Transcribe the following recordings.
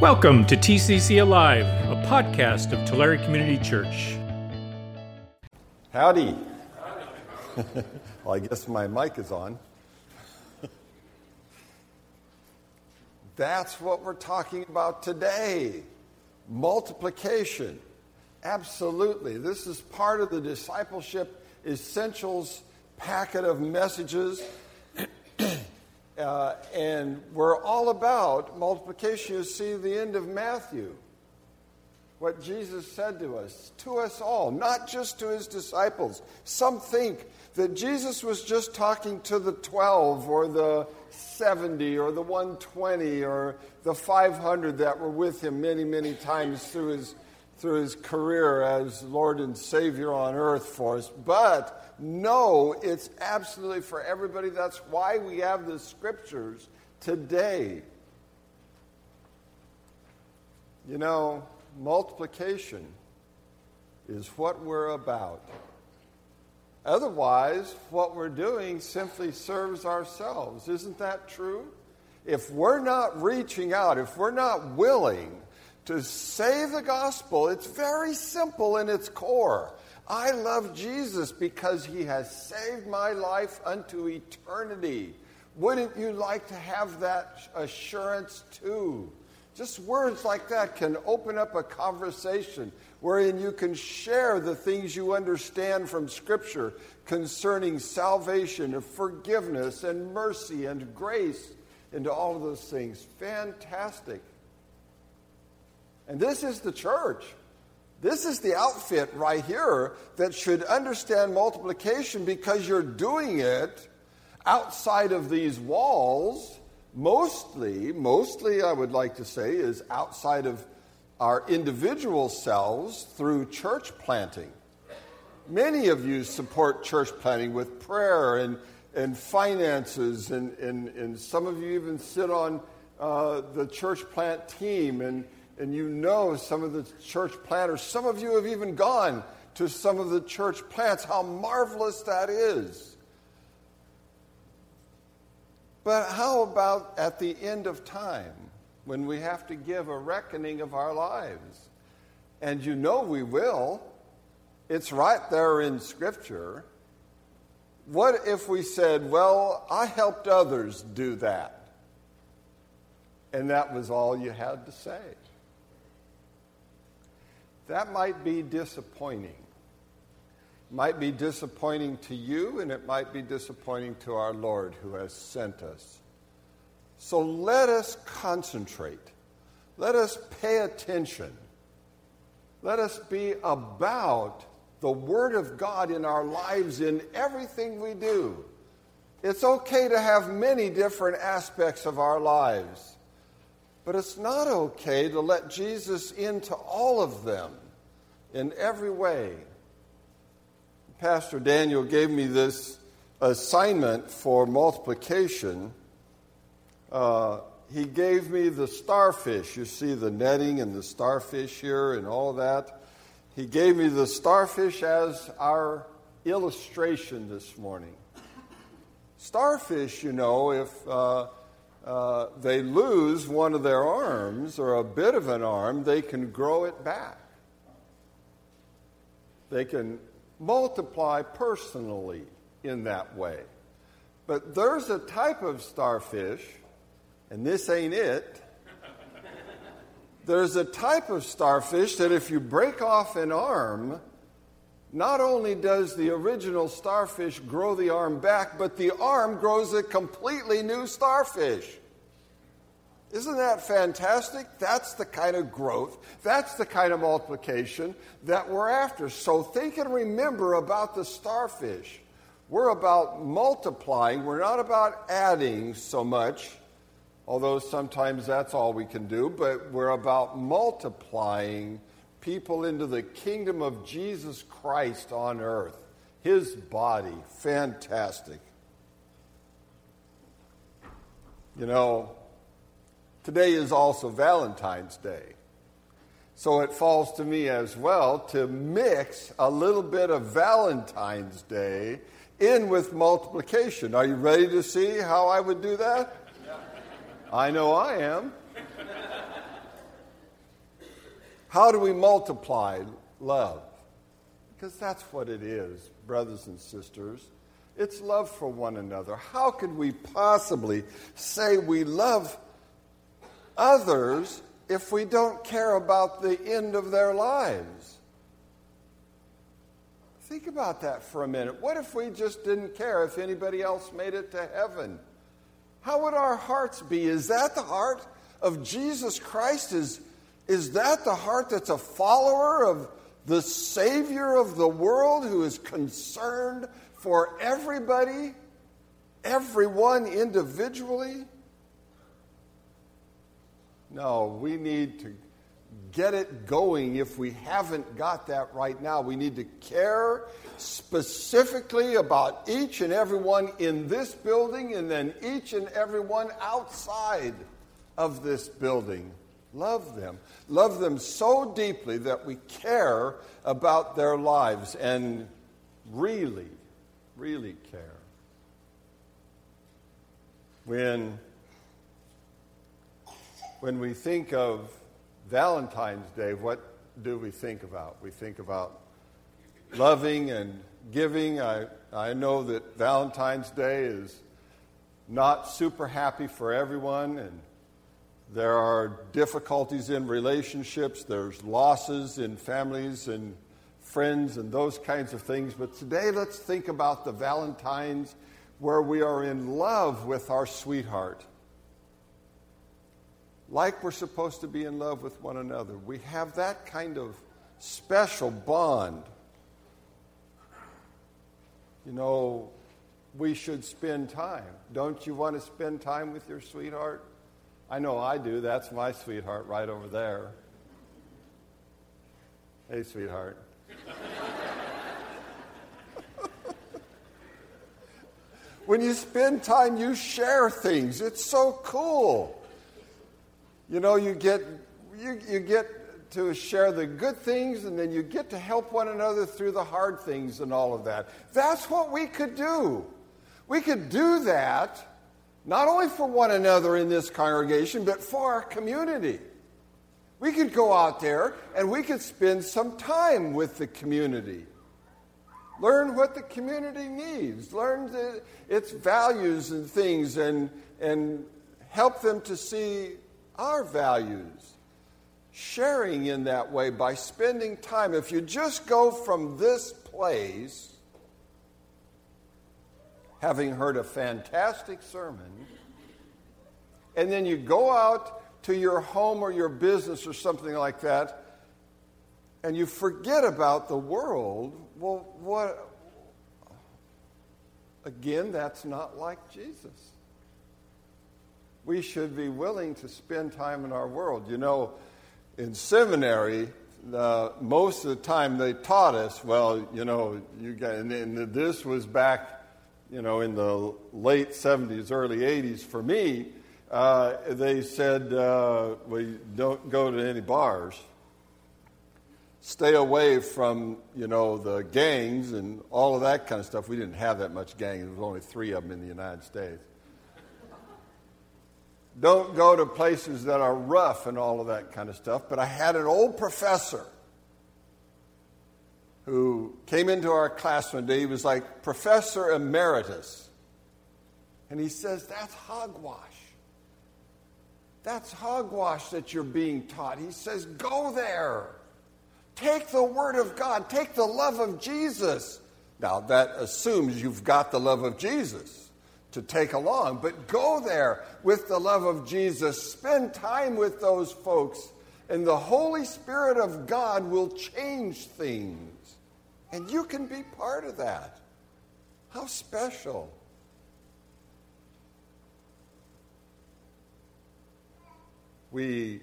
Welcome to TCC Alive, a podcast of Tulare Community Church. Howdy. well, I guess my mic is on. That's what we're talking about today multiplication. Absolutely. This is part of the discipleship essentials packet of messages uh, and we're all about multiplication. You see the end of Matthew. What Jesus said to us, to us all, not just to his disciples. Some think that Jesus was just talking to the 12 or the 70 or the 120 or the 500 that were with him many, many times through his, through his career as Lord and Savior on earth for us. But no, it's absolutely for everybody. That's why we have the scriptures today. You know, multiplication is what we're about. Otherwise, what we're doing simply serves ourselves. Isn't that true? If we're not reaching out, if we're not willing to say the gospel, it's very simple in its core. I love Jesus because he has saved my life unto eternity. Wouldn't you like to have that assurance too? Just words like that can open up a conversation wherein you can share the things you understand from Scripture concerning salvation and forgiveness and mercy and grace and all of those things. Fantastic. And this is the church. This is the outfit right here that should understand multiplication because you're doing it outside of these walls. Mostly, mostly, I would like to say, is outside of our individual selves through church planting. Many of you support church planting with prayer and, and finances, and, and, and some of you even sit on uh, the church plant team and and you know some of the church planters. Some of you have even gone to some of the church plants. How marvelous that is. But how about at the end of time when we have to give a reckoning of our lives? And you know we will. It's right there in Scripture. What if we said, Well, I helped others do that? And that was all you had to say. That might be disappointing. Might be disappointing to you, and it might be disappointing to our Lord who has sent us. So let us concentrate. Let us pay attention. Let us be about the Word of God in our lives in everything we do. It's okay to have many different aspects of our lives. But it's not okay to let Jesus into all of them in every way. Pastor Daniel gave me this assignment for multiplication. Uh, he gave me the starfish. You see the netting and the starfish here and all that. He gave me the starfish as our illustration this morning. Starfish, you know, if uh, uh, they lose one of their arms or a bit of an arm, they can grow it back. They can multiply personally in that way. But there's a type of starfish, and this ain't it. There's a type of starfish that if you break off an arm, not only does the original starfish grow the arm back, but the arm grows a completely new starfish. Isn't that fantastic? That's the kind of growth, that's the kind of multiplication that we're after. So think and remember about the starfish. We're about multiplying, we're not about adding so much, although sometimes that's all we can do, but we're about multiplying people into the kingdom of Jesus Christ on earth, his body. Fantastic. You know, today is also Valentine's Day. So it falls to me as well to mix a little bit of Valentine's Day in with multiplication. Are you ready to see how I would do that? I know I am. How do we multiply love? Because that's what it is, brothers and sisters. It's love for one another. How could we possibly say we love others if we don't care about the end of their lives? Think about that for a minute. What if we just didn't care if anybody else made it to heaven? How would our hearts be? Is that the heart of Jesus Christ? Is, is that the heart that's a follower of the Savior of the world who is concerned for everybody, everyone individually? No, we need to get it going if we haven't got that right now. We need to care specifically about each and every one in this building and then each and every one outside of this building. Love them. Love them so deeply that we care about their lives and really, really care. When, when we think of Valentine's Day, what do we think about? We think about loving and giving. I, I know that Valentine's Day is not super happy for everyone, and there are difficulties in relationships, there's losses in families and friends and those kinds of things. But today, let's think about the Valentines where we are in love with our sweetheart. Like we're supposed to be in love with one another. We have that kind of special bond. You know, we should spend time. Don't you want to spend time with your sweetheart? I know I do. That's my sweetheart right over there. Hey, sweetheart. when you spend time, you share things. It's so cool. You know, you get, you, you get to share the good things and then you get to help one another through the hard things and all of that. That's what we could do. We could do that not only for one another in this congregation, but for our community. We could go out there and we could spend some time with the community. Learn what the community needs, learn the, its values and things, and, and help them to see our values. Sharing in that way by spending time. If you just go from this place having heard a fantastic sermon, and then you go out to your home or your business or something like that, and you forget about the world, well, what? Again, that's not like Jesus. We should be willing to spend time in our world. You know, in seminary, uh, most of the time they taught us, well, you know, you got, and, and this was back you know, in the late 70s, early 80s, for me, uh, they said, uh, we don't go to any bars. Stay away from, you know, the gangs and all of that kind of stuff. We didn't have that much gangs. There was only three of them in the United States. don't go to places that are rough and all of that kind of stuff. But I had an old professor who came into our class one day. He was like, Professor Emeritus. And he says, That's hogwash. That's hogwash that you're being taught. He says, Go there. Take the Word of God. Take the love of Jesus. Now, that assumes you've got the love of Jesus to take along, but go there with the love of Jesus. Spend time with those folks, and the Holy Spirit of God will change things. And you can be part of that. How special. We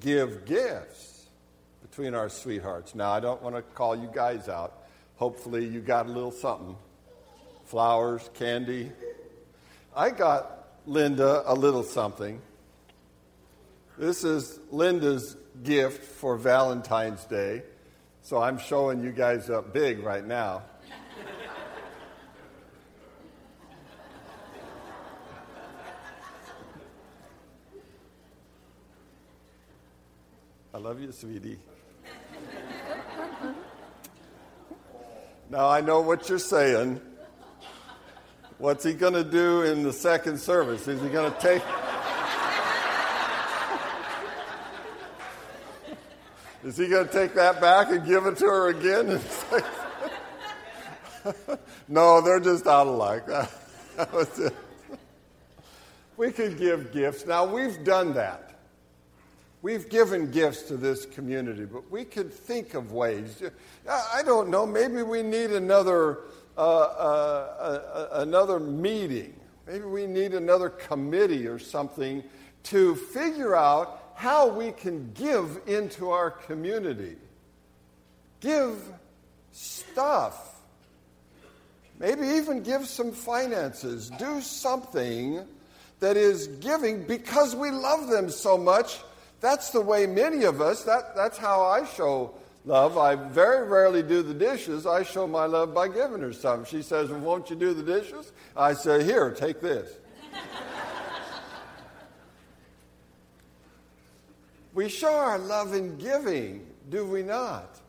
give gifts between our sweethearts. Now, I don't want to call you guys out. Hopefully, you got a little something flowers, candy. I got Linda a little something. This is Linda's gift for Valentine's Day. So I'm showing you guys up big right now. I love you, sweetie. now I know what you're saying. What's he going to do in the second service? Is he going to take. Is he going to take that back and give it to her again? no, they're just out of luck. That was it. We could give gifts. Now, we've done that. We've given gifts to this community, but we could think of ways. I don't know, maybe we need another, uh, uh, uh, another meeting. Maybe we need another committee or something to figure out how we can give into our community. Give stuff. Maybe even give some finances. Do something that is giving because we love them so much that's the way many of us, that, that's how I show love. I very rarely do the dishes. I show my love by giving her something. She says, well, Won't you do the dishes? I say, Here, take this. We show our love in giving, do we not?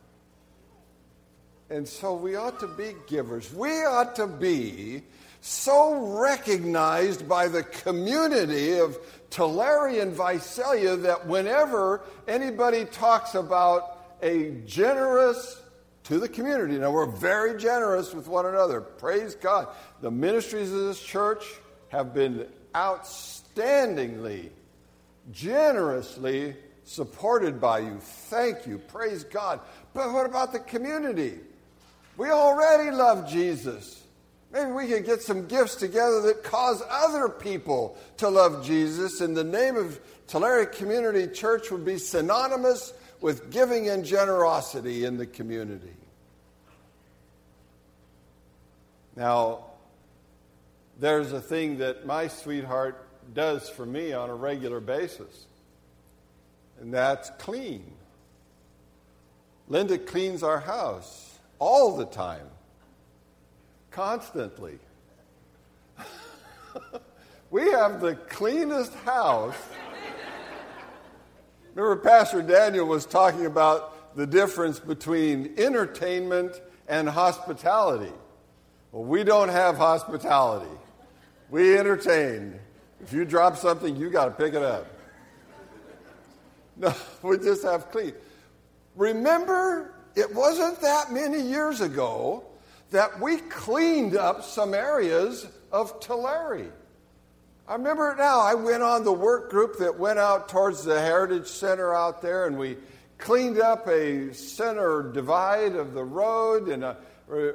And so we ought to be givers. We ought to be so recognized by the community of Tulare and Visalia that whenever anybody talks about a generous to the community, now we're very generous with one another. Praise God. The ministries of this church have been outstandingly, generously supported by you. Thank you. Praise God. But what about the community? We already love Jesus. Maybe we could get some gifts together that cause other people to love Jesus. And the name of Tulare Community Church would be synonymous with giving and generosity in the community. Now, there's a thing that my sweetheart does for me on a regular basis, and that's clean. Linda cleans our house all the time constantly. we have the cleanest house. Remember, Pastor Daniel was talking about the difference between entertainment and hospitality. Well, we don't have hospitality, we entertain. If you drop something, you got to pick it up. No, we just have clean. Remember, it wasn't that many years ago that we cleaned up some areas of Tulare. I remember it now. I went on the work group that went out towards the Heritage Center out there, and we cleaned up a center divide of the road. And I uh,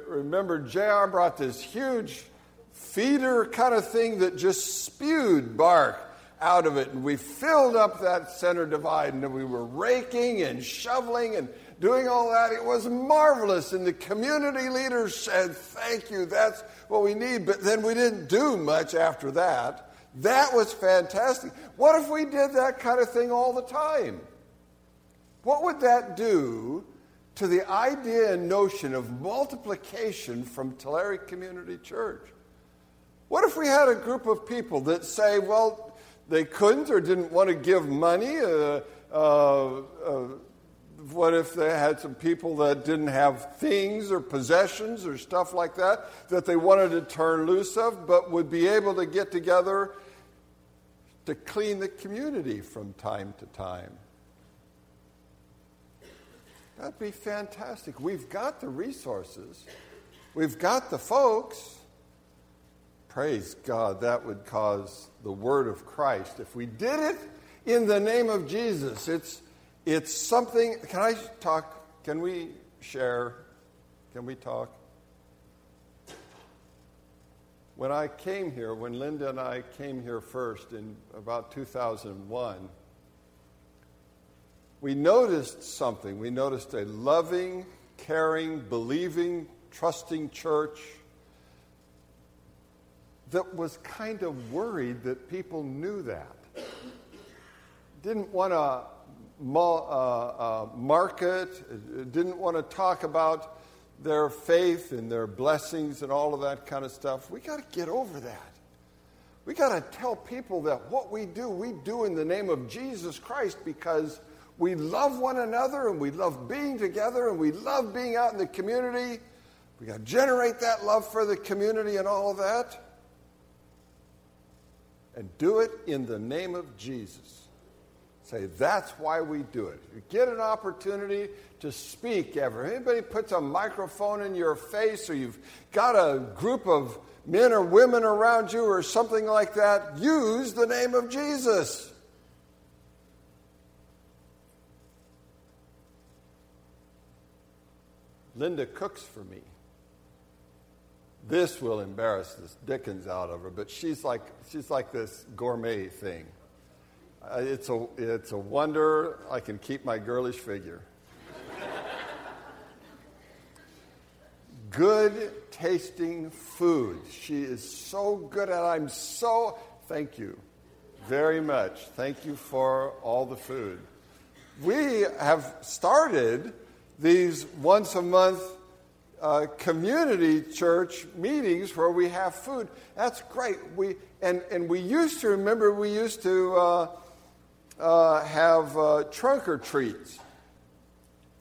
remember JR brought this huge feeder kind of thing that just spewed bark out of it. And we filled up that center divide, and we were raking and shoveling and doing all that. It was marvelous. And the community leaders said, Thank you, that's what we need. But then we didn't do much after that. That was fantastic. What if we did that kind of thing all the time? What would that do to the idea and notion of multiplication from Tulare Community Church? What if we had a group of people that say, well, they couldn't or didn't want to give money? Uh, uh, uh, what if they had some people that didn't have things or possessions or stuff like that that they wanted to turn loose of, but would be able to get together to clean the community from time to time? That'd be fantastic. We've got the resources, we've got the folks. Praise God, that would cause the word of Christ. If we did it in the name of Jesus, it's it's something, can I talk? Can we share? Can we talk? When I came here, when Linda and I came here first in about 2001, we noticed something. We noticed a loving, caring, believing, trusting church that was kind of worried that people knew that. Didn't want to uh, uh, market, didn't want to talk about their faith and their blessings and all of that kind of stuff. We got to get over that. We got to tell people that what we do, we do in the name of Jesus Christ because we love one another and we love being together and we love being out in the community. We got to generate that love for the community and all of that. And do it in the name of Jesus. Say, that's why we do it. You get an opportunity to speak ever. Anybody puts a microphone in your face or you've got a group of men or women around you or something like that, use the name of Jesus. Linda cooks for me. This will embarrass this Dickens out of her, but she's like, she's like this gourmet thing. Uh, it's, a, it's a wonder I can keep my girlish figure. good tasting food. She is so good at it. I'm so, thank you very much. Thank you for all the food. We have started these once a month uh, community church meetings where we have food. That's great. We, and, and we used to, remember, we used to uh, uh, have uh, trunk or treats.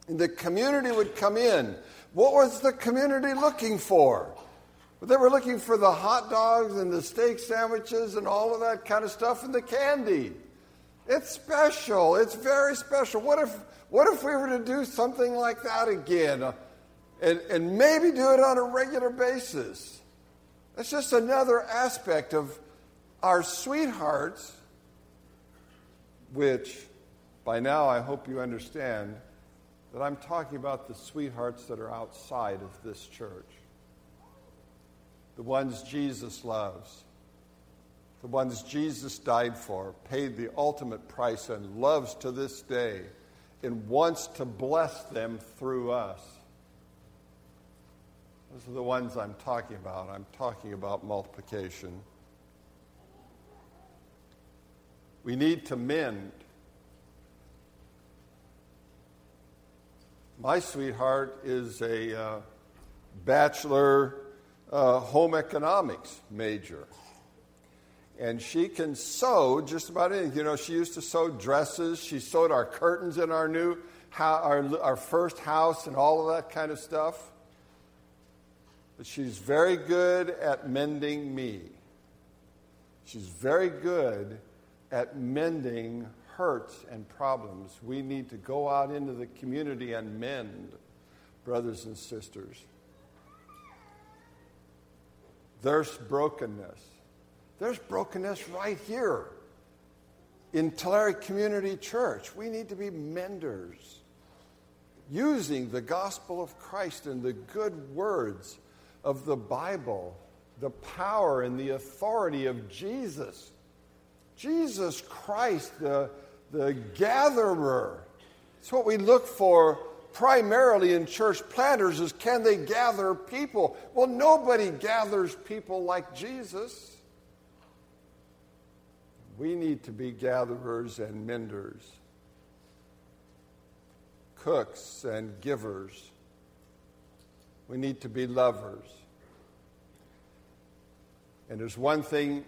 And the community would come in. What was the community looking for? They were looking for the hot dogs and the steak sandwiches and all of that kind of stuff and the candy. It's special. It's very special. What if, what if we were to do something like that again and, and maybe do it on a regular basis? That's just another aspect of our sweethearts, which by now I hope you understand that I'm talking about the sweethearts that are outside of this church, the ones Jesus loves the ones Jesus died for, paid the ultimate price, and loves to this day, and wants to bless them through us. Those are the ones I'm talking about. I'm talking about multiplication. We need to mend. My sweetheart is a uh, bachelor uh, home economics major and she can sew just about anything. You know, she used to sew dresses. She sewed our curtains in our new, our, our first house and all of that kind of stuff. But she's very good at mending me. She's very good at mending hurts and problems. We need to go out into the community and mend, brothers and sisters. There's brokenness there's brokenness right here in Tulare Community Church. We need to be menders, using the gospel of Christ and the good words of the Bible, the power and the authority of Jesus. Jesus Christ, the, the gatherer. It's what we look for primarily in church planters is can they gather people? Well, nobody gathers people like Jesus. We need to be gatherers and menders, cooks and givers. We need to be lovers. And there's one thing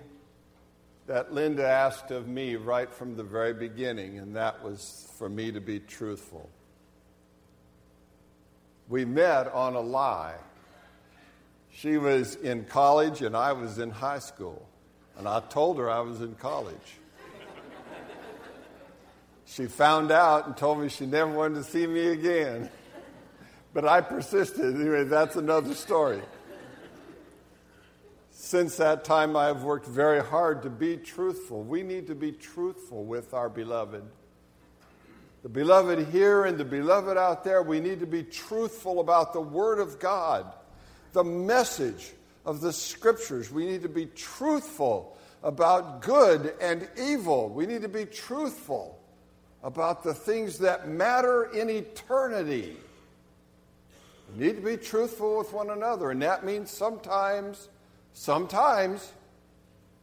that Linda asked of me right from the very beginning, and that was for me to be truthful. We met on a lie. She was in college and I was in high school. And I told her I was in college. she found out and told me she never wanted to see me again. But I persisted. Anyway, that's another story. Since that time, I have worked very hard to be truthful. We need to be truthful with our beloved. The beloved here and the beloved out there, we need to be truthful about the Word of God, the message of the scriptures. We need to be truthful about good and evil. We need to be truthful about the things that matter in eternity. We need to be truthful with one another, and that means sometimes, sometimes,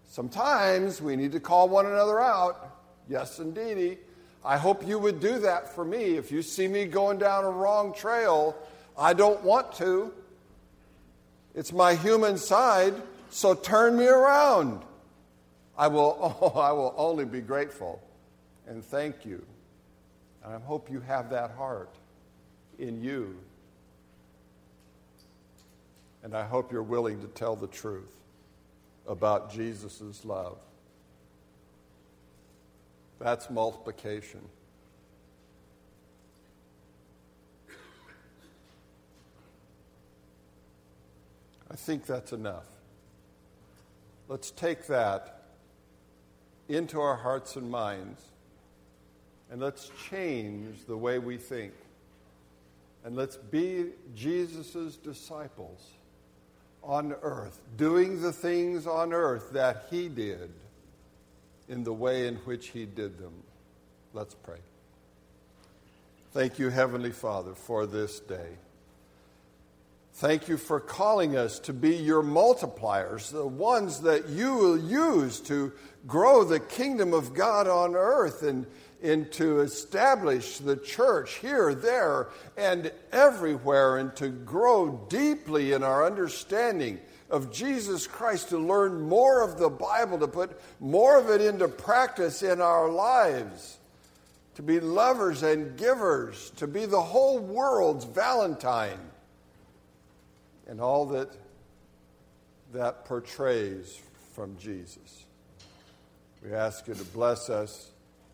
sometimes we need to call one another out. Yes, indeedy. I hope you would do that for me. If you see me going down a wrong trail, I don't want to. It's my human side, so turn me around. I will, oh, I will only be grateful and thank you. And I hope you have that heart in you. And I hope you're willing to tell the truth about Jesus' love. That's multiplication. I think that's enough. Let's take that into our hearts and minds and let's change the way we think. And let's be Jesus' disciples on earth, doing the things on earth that he did in the way in which he did them. Let's pray. Thank you, Heavenly Father, for this day. Thank you for calling us to be your multipliers, the ones that you will use to grow the kingdom of God on earth and, and to establish the church here, there, and everywhere, and to grow deeply in our understanding of Jesus Christ, to learn more of the Bible, to put more of it into practice in our lives, to be lovers and givers, to be the whole world's Valentine and all that that portrays from Jesus. We ask you to bless us